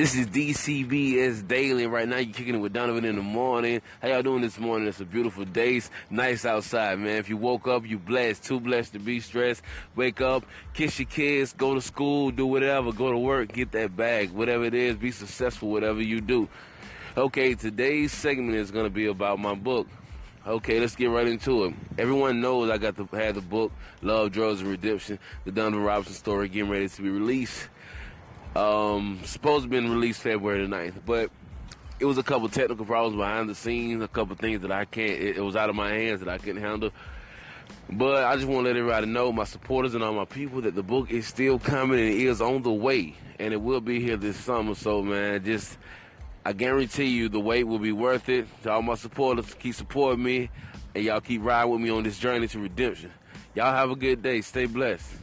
This is DCBS Daily. Right now, you're kicking it with Donovan in the morning. How y'all doing this morning? It's a beautiful day. It's nice outside, man. If you woke up, you blessed. Too blessed to be stressed. Wake up, kiss your kids, go to school, do whatever, go to work, get that bag, whatever it is, be successful, whatever you do. Okay, today's segment is going to be about my book. Okay, let's get right into it. Everyone knows I got to have the book Love, Drugs, and Redemption, the Donovan Robinson story, getting ready to be released. Um, supposed to be released February the 9th, but it was a couple technical problems behind the scenes, a couple things that I can't, it, it was out of my hands that I couldn't handle. But I just want to let everybody know, my supporters and all my people, that the book is still coming and it is on the way. And it will be here this summer. So, man, just, I guarantee you the wait will be worth it. To all my supporters, keep supporting me. And y'all keep riding with me on this journey to redemption. Y'all have a good day. Stay blessed.